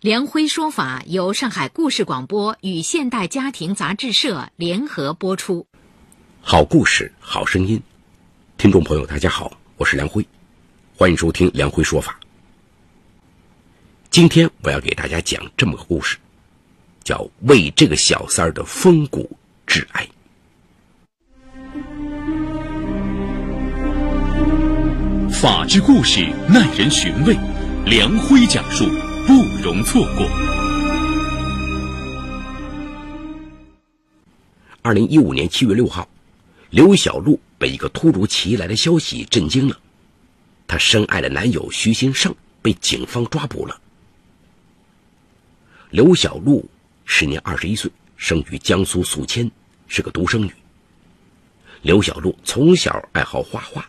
梁辉说法由上海故事广播与现代家庭杂志社联合播出。好故事，好声音，听众朋友，大家好，我是梁辉，欢迎收听梁辉说法。今天我要给大家讲这么个故事，叫为这个小三儿的风骨致哀。法治故事耐人寻味，梁辉讲述。容错过。二零一五年七月六号，刘小璐被一个突如其来的消息震惊了。她深爱的男友徐新胜被警方抓捕了。刘小璐时年二十一岁，生于江苏宿迁，是个独生女。刘小璐从小爱好画画，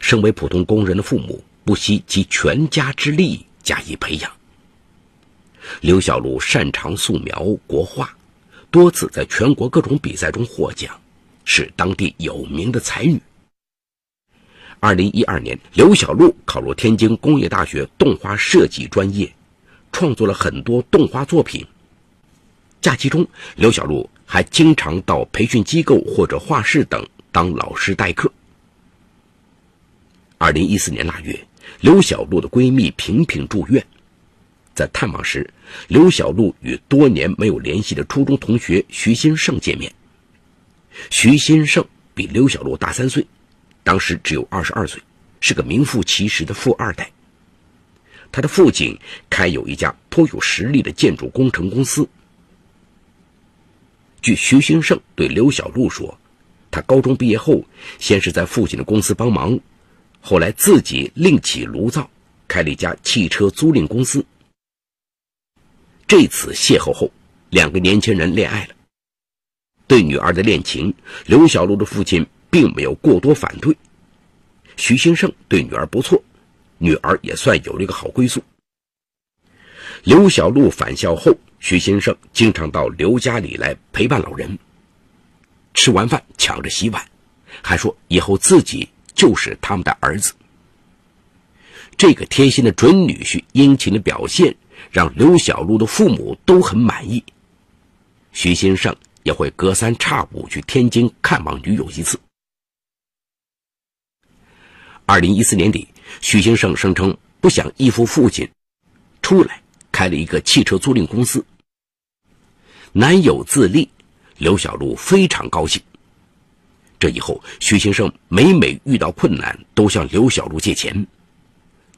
身为普通工人的父母不惜集全家之力。加以培养。刘小璐擅长素描、国画，多次在全国各种比赛中获奖，是当地有名的才女。二零一二年，刘小璐考入天津工业大学动画设计专业，创作了很多动画作品。假期中，刘小璐还经常到培训机构或者画室等当老师代课。二零一四年腊月。刘小璐的闺蜜萍萍住院，在探望时，刘小璐与多年没有联系的初中同学徐新胜见面。徐新胜比刘小璐大三岁，当时只有二十二岁，是个名副其实的富二代。他的父亲开有一家颇有实力的建筑工程公司。据徐新胜对刘小璐说，他高中毕业后，先是在父亲的公司帮忙。后来自己另起炉灶，开了一家汽车租赁公司。这次邂逅后，两个年轻人恋爱了。对女儿的恋情，刘小璐的父亲并没有过多反对。徐兴盛对女儿不错，女儿也算有了一个好归宿。刘小璐返校后，徐兴盛经常到刘家里来陪伴老人。吃完饭抢着洗碗，还说以后自己。就是他们的儿子。这个贴心的准女婿殷勤的表现，让刘小璐的父母都很满意。徐先生也会隔三差五去天津看望女友一次。二零一四年底，徐先生声称不想依附父亲，出来开了一个汽车租赁公司。男友自立，刘小璐非常高兴。这以后，徐先生每每遇到困难，都向刘小璐借钱。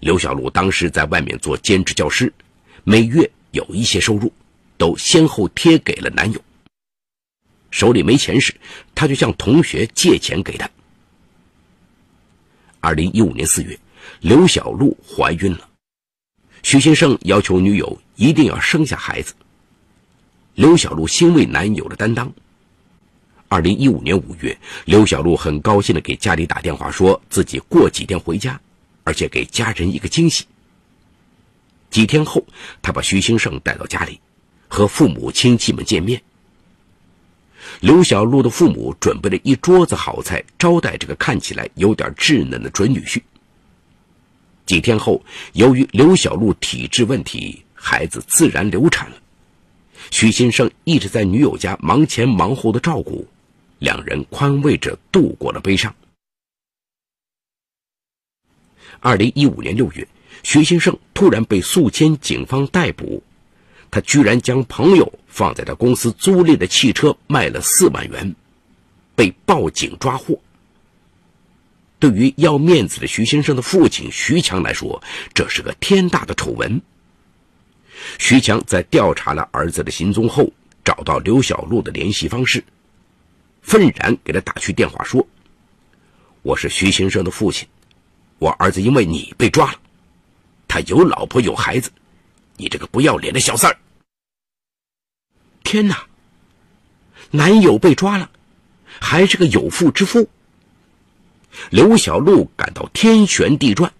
刘小璐当时在外面做兼职教师，每月有一些收入，都先后贴给了男友。手里没钱时，他就向同学借钱给他。二零一五年四月，刘小璐怀孕了，徐先生要求女友一定要生下孩子。刘小璐欣慰男友的担当。二零一五年五月，刘小璐很高兴的给家里打电话，说自己过几天回家，而且给家人一个惊喜。几天后，他把徐兴盛带到家里，和父母亲戚们见面。刘小璐的父母准备了一桌子好菜招待这个看起来有点稚嫩的准女婿。几天后，由于刘小璐体质问题，孩子自然流产了。徐先生一直在女友家忙前忙后的照顾。两人宽慰着度过了悲伤。二零一五年六月，徐先生突然被宿迁警方逮捕，他居然将朋友放在他公司租赁的汽车卖了四万元，被报警抓获。对于要面子的徐先生的父亲徐强来说，这是个天大的丑闻。徐强在调查了儿子的行踪后，找到刘小璐的联系方式。愤然给他打去电话说：“我是徐先生的父亲，我儿子因为你被抓了，他有老婆有孩子，你这个不要脸的小三儿！”天哪，男友被抓了，还是个有妇之夫。刘小璐感到天旋地转。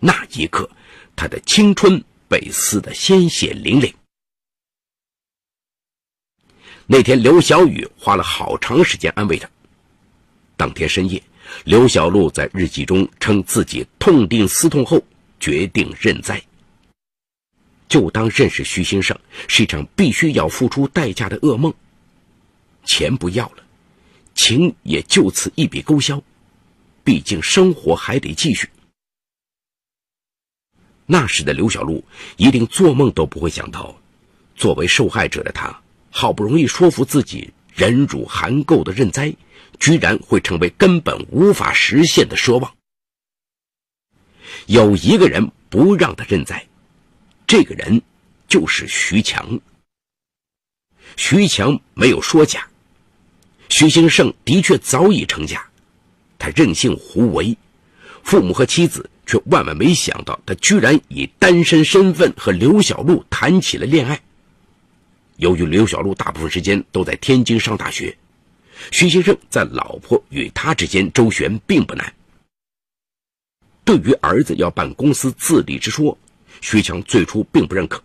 那一刻，她的青春被撕得鲜血淋淋。那天，刘小雨花了好长时间安慰她。当天深夜，刘小璐在日记中称自己痛定思痛后，决定认栽。就当认识徐兴盛是一场必须要付出代价的噩梦。钱不要了，情也就此一笔勾销。毕竟生活还得继续。那时的刘小璐一定做梦都不会想到，作为受害者的她，好不容易说服自己忍辱含垢的认栽，居然会成为根本无法实现的奢望。有一个人不让他认栽，这个人就是徐强。徐强没有说假，徐兴盛的确早已成家。他任性胡为，父母和妻子却万万没想到，他居然以单身身份和刘小璐谈起了恋爱。由于刘小璐大部分时间都在天津上大学，徐先生在老婆与他之间周旋并不难。对于儿子要办公司自立之说，徐强最初并不认可，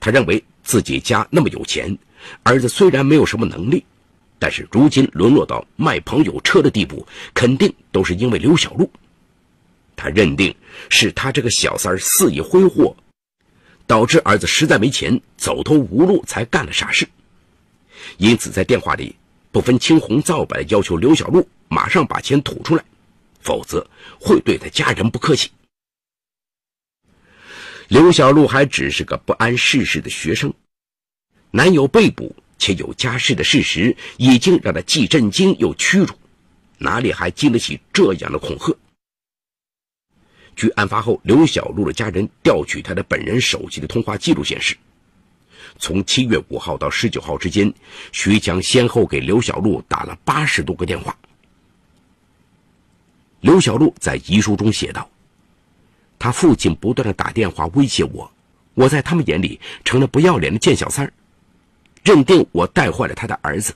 他认为自己家那么有钱，儿子虽然没有什么能力。但是如今沦落到卖朋友车的地步，肯定都是因为刘小璐。他认定是他这个小三儿肆意挥霍，导致儿子实在没钱，走投无路才干了傻事。因此在电话里不分青红皂白要求刘小璐马上把钱吐出来，否则会对他家人不客气。刘小璐还只是个不谙世事的学生，男友被捕。且有家室的事实已经让他既震惊又屈辱，哪里还经得起这样的恐吓？据案发后刘小璐的家人调取他的本人手机的通话记录显示，从七月五号到十九号之间，徐强先后给刘小璐打了八十多个电话。刘小璐在遗书中写道：“他父亲不断的打电话威胁我，我在他们眼里成了不要脸的贱小三儿。”认定我带坏了他的儿子。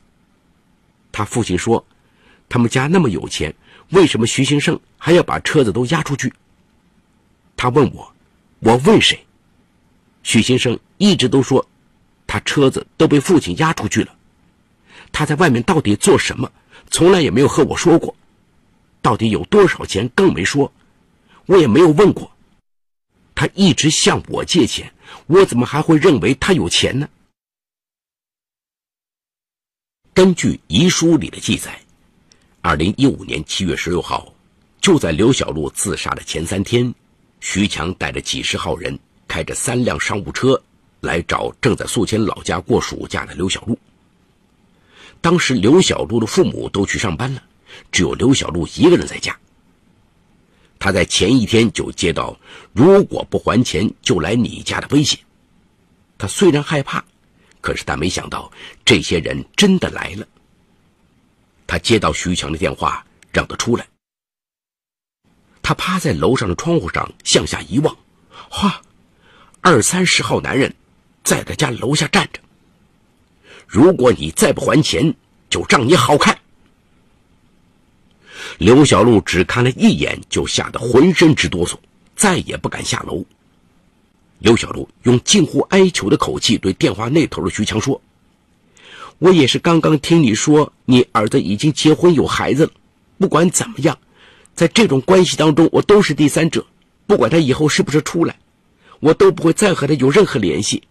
他父亲说：“他们家那么有钱，为什么徐兴盛还要把车子都押出去？”他问我：“我问谁？”徐兴盛一直都说，他车子都被父亲押出去了。他在外面到底做什么？从来也没有和我说过。到底有多少钱？更没说。我也没有问过。他一直向我借钱，我怎么还会认为他有钱呢？根据遗书里的记载，二零一五年七月十六号，就在刘小璐自杀的前三天，徐强带着几十号人，开着三辆商务车来找正在宿迁老家过暑假的刘小璐。当时刘小璐的父母都去上班了，只有刘小璐一个人在家。他在前一天就接到如果不还钱就来你家的威胁，他虽然害怕。可是他没想到，这些人真的来了。他接到徐强的电话，让他出来。他趴在楼上的窗户上向下一望，哈，二三十号男人在他家楼下站着。如果你再不还钱，就让你好看。刘小璐只看了一眼，就吓得浑身直哆嗦，再也不敢下楼。刘小璐用近乎哀求的口气对电话那头的徐强说：“我也是刚刚听你说，你儿子已经结婚有孩子了。不管怎么样，在这种关系当中，我都是第三者。不管他以后是不是出来，我都不会再和他有任何联系。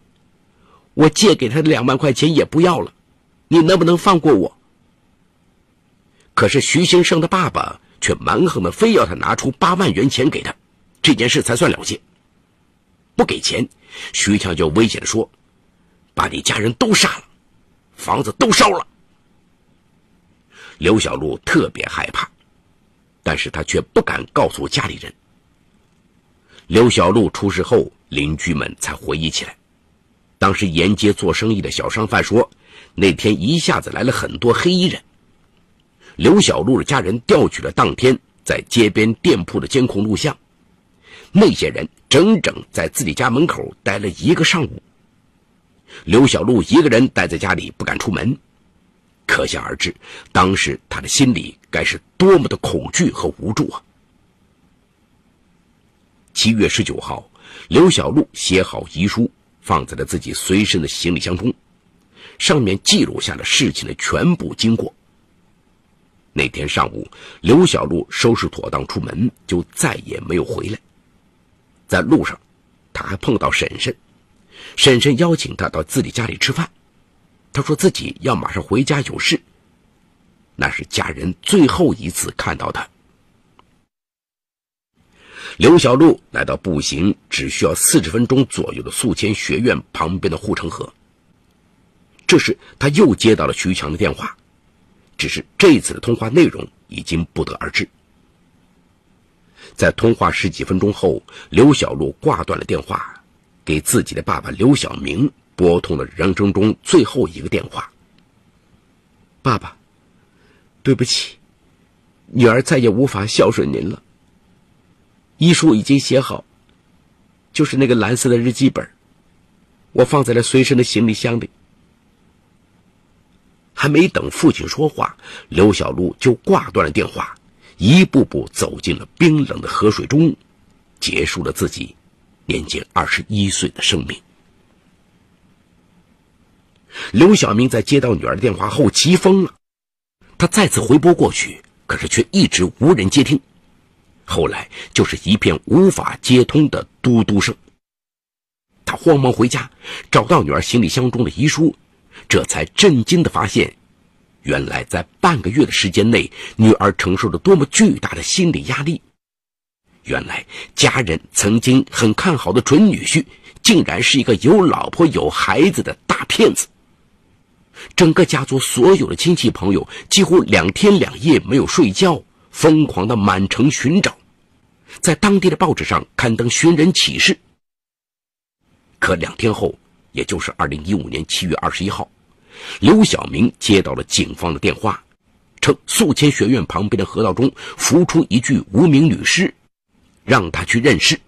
我借给他的两万块钱也不要了，你能不能放过我？”可是徐先生的爸爸却蛮横的，非要他拿出八万元钱给他，这件事才算了结。不给钱，徐强就威胁的说：“把你家人都杀了，房子都烧了。”刘小璐特别害怕，但是他却不敢告诉家里人。刘小璐出事后，邻居们才回忆起来，当时沿街做生意的小商贩说，那天一下子来了很多黑衣人。刘小璐的家人调取了当天在街边店铺的监控录像。那些人整整在自己家门口待了一个上午。刘小璐一个人待在家里不敢出门，可想而知，当时他的心里该是多么的恐惧和无助啊！七月十九号，刘小璐写好遗书，放在了自己随身的行李箱中，上面记录下了事情的全部经过。那天上午，刘小璐收拾妥当出门，就再也没有回来。在路上，他还碰到婶婶，婶婶邀请他到自己家里吃饭。他说自己要马上回家有事。那是家人最后一次看到他。刘小璐来到步行只需要四十分钟左右的宿迁学院旁边的护城河。这时，他又接到了徐强的电话。只是这次的通话内容已经不得而知。在通话十几分钟后，刘小璐挂断了电话，给自己的爸爸刘小明拨通了人生中最后一个电话。爸爸，对不起，女儿再也无法孝顺您了。遗书已经写好，就是那个蓝色的日记本，我放在了随身的行李箱里。还没等父亲说话，刘小璐就挂断了电话，一步步走进了冰冷的河水中，结束了自己年仅二十一岁的生命。刘小明在接到女儿的电话后急疯了，他再次回拨过去，可是却一直无人接听。后来就是一片无法接通的嘟嘟声。他慌忙回家，找到女儿行李箱中的遗书。这才震惊的发现，原来在半个月的时间内，女儿承受了多么巨大的心理压力。原来家人曾经很看好的准女婿，竟然是一个有老婆有孩子的大骗子。整个家族所有的亲戚朋友几乎两天两夜没有睡觉，疯狂的满城寻找，在当地的报纸上刊登寻人启事。可两天后。也就是二零一五年七月二十一号，刘小明接到了警方的电话，称宿迁学院旁边的河道中浮出一具无名女尸，让他去认尸。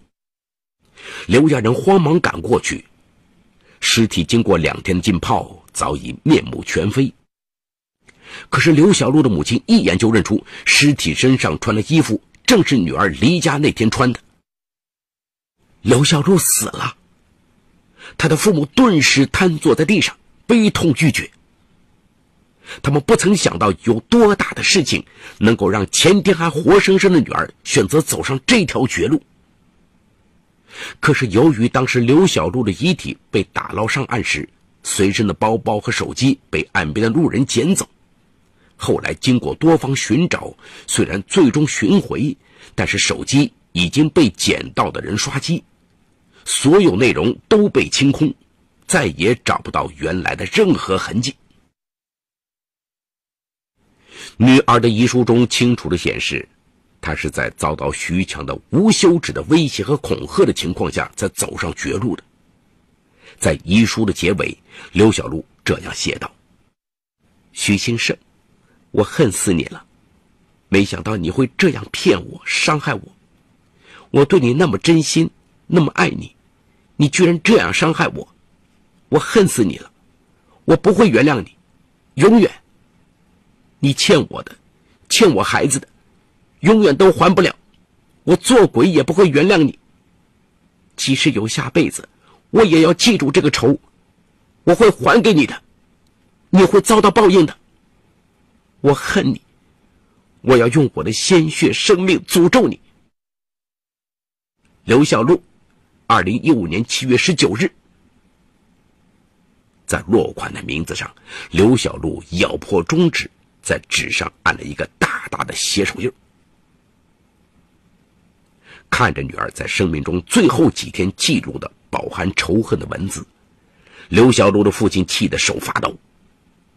刘家人慌忙赶过去，尸体经过两天的浸泡，早已面目全非。可是刘小璐的母亲一眼就认出尸体身上穿的衣服正是女儿离家那天穿的。刘小璐死了。他的父母顿时瘫坐在地上，悲痛欲绝。他们不曾想到有多大的事情能够让前天还活生生的女儿选择走上这条绝路。可是由于当时刘小璐的遗体被打捞上岸时，随身的包包和手机被岸边的路人捡走，后来经过多方寻找，虽然最终寻回，但是手机已经被捡到的人刷机。所有内容都被清空，再也找不到原来的任何痕迹。女儿的遗书中清楚的显示，她是在遭到徐强的无休止的威胁和恐吓的情况下，才走上绝路的。在遗书的结尾，刘小璐这样写道：“徐兴盛，我恨死你了！没想到你会这样骗我、伤害我。我对你那么真心，那么爱你。”你居然这样伤害我，我恨死你了！我不会原谅你，永远。你欠我的，欠我孩子的，永远都还不了。我做鬼也不会原谅你。即使有下辈子，我也要记住这个仇，我会还给你的。你会遭到报应的。我恨你，我要用我的鲜血、生命诅咒你。刘小璐。二零一五年七月十九日，在落款的名字上，刘小璐咬破中指，在纸上按了一个大大的血手印。看着女儿在生命中最后几天记录的饱含仇恨的文字，刘小璐的父亲气得手发抖，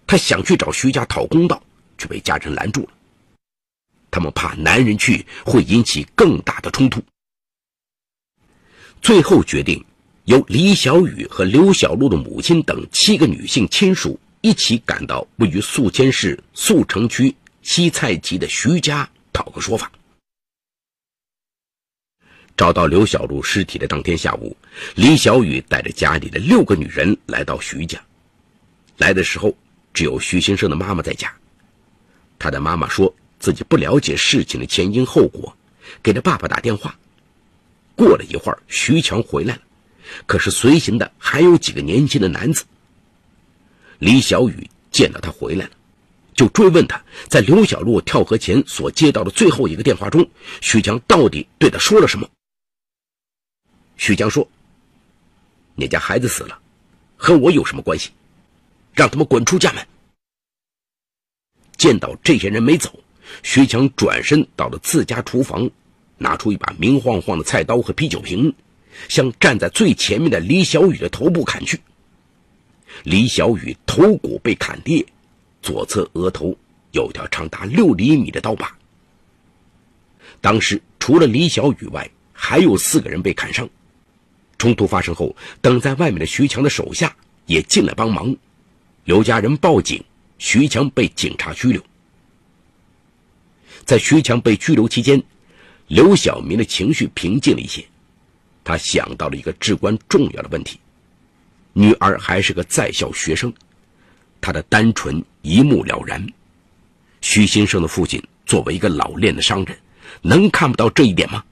他想去找徐家讨公道，却被家人拦住了。他们怕男人去会引起更大的冲突。最后决定，由李小雨和刘小璐的母亲等七个女性亲属一起赶到位于宿迁市宿城区西蔡集的徐家讨个说法。找到刘小璐尸体的当天下午，李小雨带着家里的六个女人来到徐家。来的时候，只有徐先生的妈妈在家。他的妈妈说自己不了解事情的前因后果，给他爸爸打电话。过了一会儿，徐强回来了，可是随行的还有几个年轻的男子。李小雨见到他回来了，就追问他在刘小璐跳河前所接到的最后一个电话中，徐强到底对他说了什么。徐强说：“你家孩子死了，和我有什么关系？让他们滚出家门。”见到这些人没走，徐强转身到了自家厨房。拿出一把明晃晃的菜刀和啤酒瓶，向站在最前面的李小雨的头部砍去。李小雨头骨被砍裂，左侧额头有条长达六厘米的刀疤。当时除了李小雨外，还有四个人被砍伤。冲突发生后，等在外面的徐强的手下也进来帮忙。刘家人报警，徐强被警察拘留。在徐强被拘留期间。刘小明的情绪平静了一些，他想到了一个至关重要的问题：女儿还是个在校学生，他的单纯一目了然。徐先生的父亲作为一个老练的商人，能看不到这一点吗？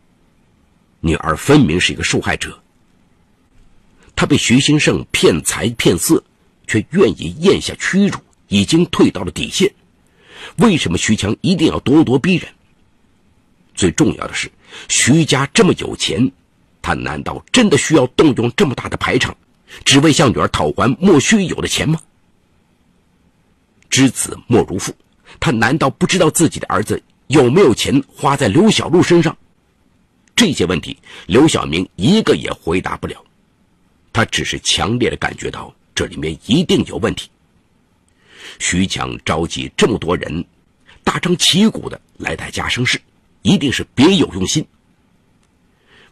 女儿分明是一个受害者，他被徐先生骗财骗色，却愿意咽下屈辱，已经退到了底线。为什么徐强一定要咄咄逼人？最重要的是，徐家这么有钱，他难道真的需要动用这么大的排场，只为向女儿讨还莫须有的钱吗？知子莫如父，他难道不知道自己的儿子有没有钱花在刘小璐身上？这些问题，刘小明一个也回答不了。他只是强烈的感觉到这里面一定有问题。徐强召集这么多人，大张旗鼓的来他家生事。一定是别有用心。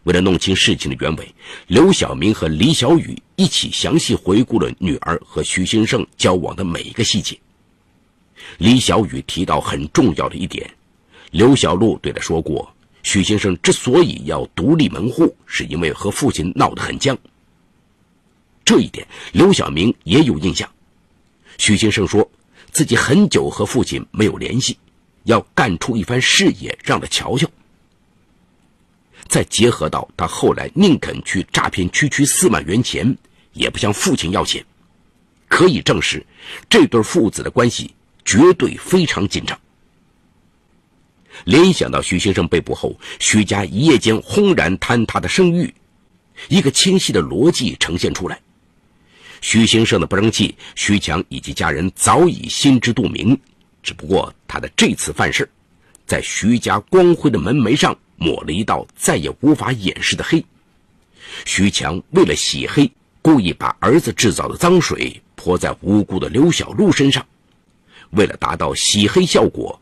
为了弄清事情的原委，刘小明和李小雨一起详细回顾了女儿和徐兴盛交往的每一个细节。李小雨提到很重要的一点：刘小璐对他说过，徐先生之所以要独立门户，是因为和父亲闹得很僵。这一点，刘小明也有印象。徐先生说自己很久和父亲没有联系。要干出一番事业，让他瞧瞧。再结合到他后来宁肯去诈骗区区四万元钱，也不向父亲要钱，可以证实这对父子的关系绝对非常紧张。联想到徐先生被捕后，徐家一夜间轰然坍塌的声誉，一个清晰的逻辑呈现出来：徐先生的不争气，徐强以及家人早已心知肚明。只不过他的这次犯事，在徐家光辉的门楣上抹了一道再也无法掩饰的黑。徐强为了洗黑，故意把儿子制造的脏水泼在无辜的刘小璐身上。为了达到洗黑效果，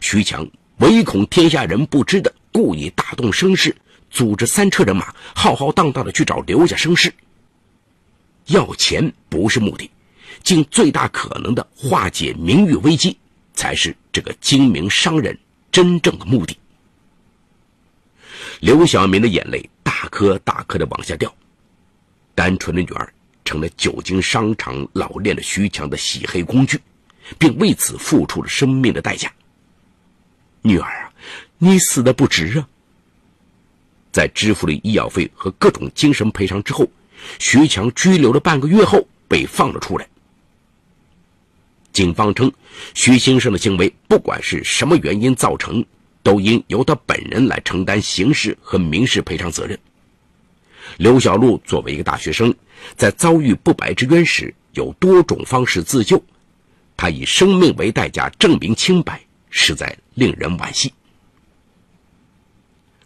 徐强唯恐天下人不知的，故意大动声势，组织三车人马浩浩荡荡的去找刘家生事。要钱不是目的，尽最大可能的化解名誉危机。才是这个精明商人真正的目的。刘小明的眼泪大颗大颗的往下掉，单纯的女儿成了久经商场老练的徐强的洗黑工具，并为此付出了生命的代价。女儿啊，你死的不值啊！在支付了医药费和各种精神赔偿之后，徐强拘留了半个月后被放了出来。警方称，徐先生的行为不管是什么原因造成，都应由他本人来承担刑事和民事赔偿责任。刘小璐作为一个大学生，在遭遇不白之冤时，有多种方式自救，他以生命为代价证明清白，实在令人惋惜。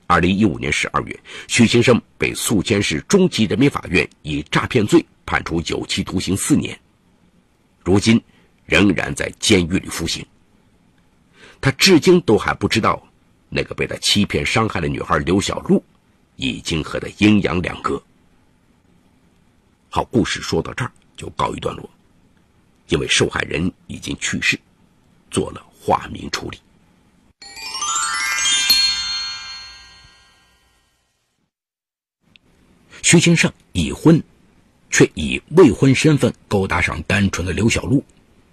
二零一五年十二月，徐先生被宿迁市中级人民法院以诈骗罪判处有期徒刑四年，如今。仍然在监狱里服刑。他至今都还不知道，那个被他欺骗伤害的女孩刘小璐，已经和他阴阳两隔。好，故事说到这儿就告一段落，因为受害人已经去世，做了化名处理。徐先生已婚，却以未婚身份勾搭上单纯的刘小璐。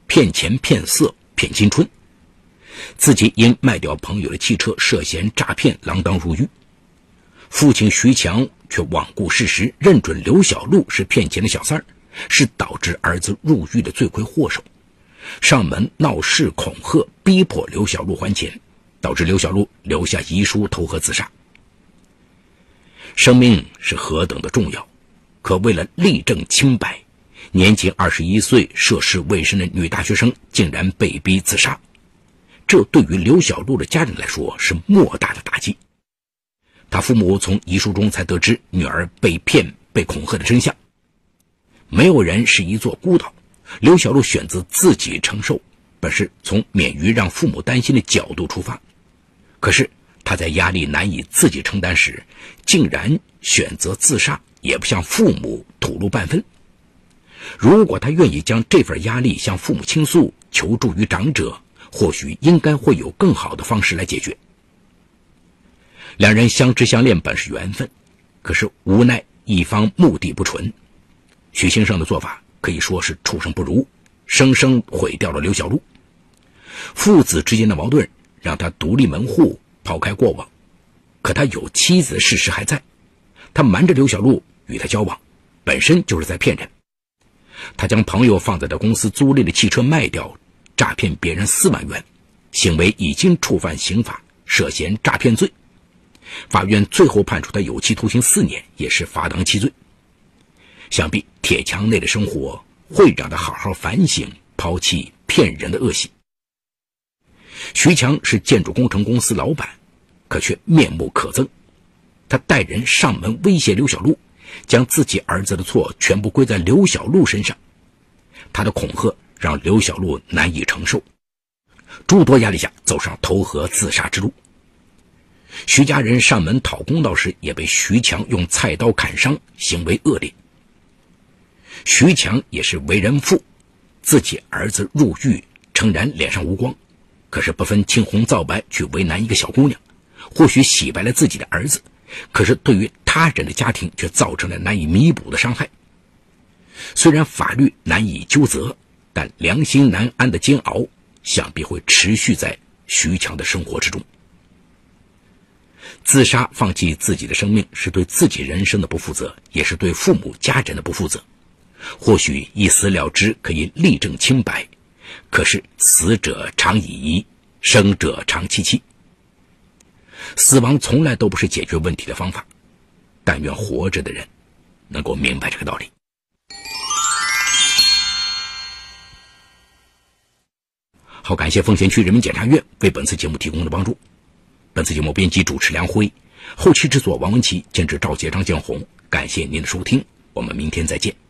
骗钱骗色骗青春，自己因卖掉朋友的汽车涉嫌诈骗锒铛入狱。父亲徐强却罔顾事实，认准刘小璐是骗钱的小三儿，是导致儿子入狱的罪魁祸首，上门闹事恐吓，逼迫刘小璐还钱，导致刘小璐留下遗书投河自杀。生命是何等的重要，可为了立证清白，年仅二十一岁、涉世未深的女大学生竟然被逼自杀，这对于刘小璐的家人来说是莫大的打击。他父母从遗书中才得知女儿被骗、被恐吓的真相。没有人是一座孤岛，刘小璐选择自己承受，本是从免于让父母担心的角度出发，可是。他在压力难以自己承担时，竟然选择自杀，也不向父母吐露半分。如果他愿意将这份压力向父母倾诉，求助于长者，或许应该会有更好的方式来解决。两人相知相恋本是缘分，可是无奈一方目的不纯。许先生的做法可以说是畜生不如，生生毁掉了刘小璐。父子之间的矛盾让他独立门户。抛开过往，可他有妻子的事实还在。他瞒着刘小璐与他交往，本身就是在骗人。他将朋友放在的公司租赁的汽车卖掉，诈骗别人四万元，行为已经触犯刑法，涉嫌诈骗罪。法院最后判处他有期徒刑四年，也是罚当其罪。想必铁墙内的生活会让他好好反省，抛弃骗人的恶习。徐强是建筑工程公司老板，可却面目可憎。他带人上门威胁刘小璐，将自己儿子的错全部归在刘小璐身上。他的恐吓让刘小璐难以承受，诸多压力下走上投河自杀之路。徐家人上门讨公道时，也被徐强用菜刀砍伤，行为恶劣。徐强也是为人父，自己儿子入狱，诚然脸上无光。可是不分青红皂白去为难一个小姑娘，或许洗白了自己的儿子，可是对于他人的家庭却造成了难以弥补的伤害。虽然法律难以纠责，但良心难安的煎熬，想必会持续在徐强的生活之中。自杀放弃自己的生命，是对自己人生的不负责，也是对父母家人的不负责。或许一死了之可以立证清白。可是死者常已矣，生者常戚戚。死亡从来都不是解决问题的方法，但愿活着的人能够明白这个道理。好，感谢奉贤区人民检察院为本次节目提供的帮助。本次节目编辑主持梁辉，后期制作王文琪，监制赵杰、张建红。感谢您的收听，我们明天再见。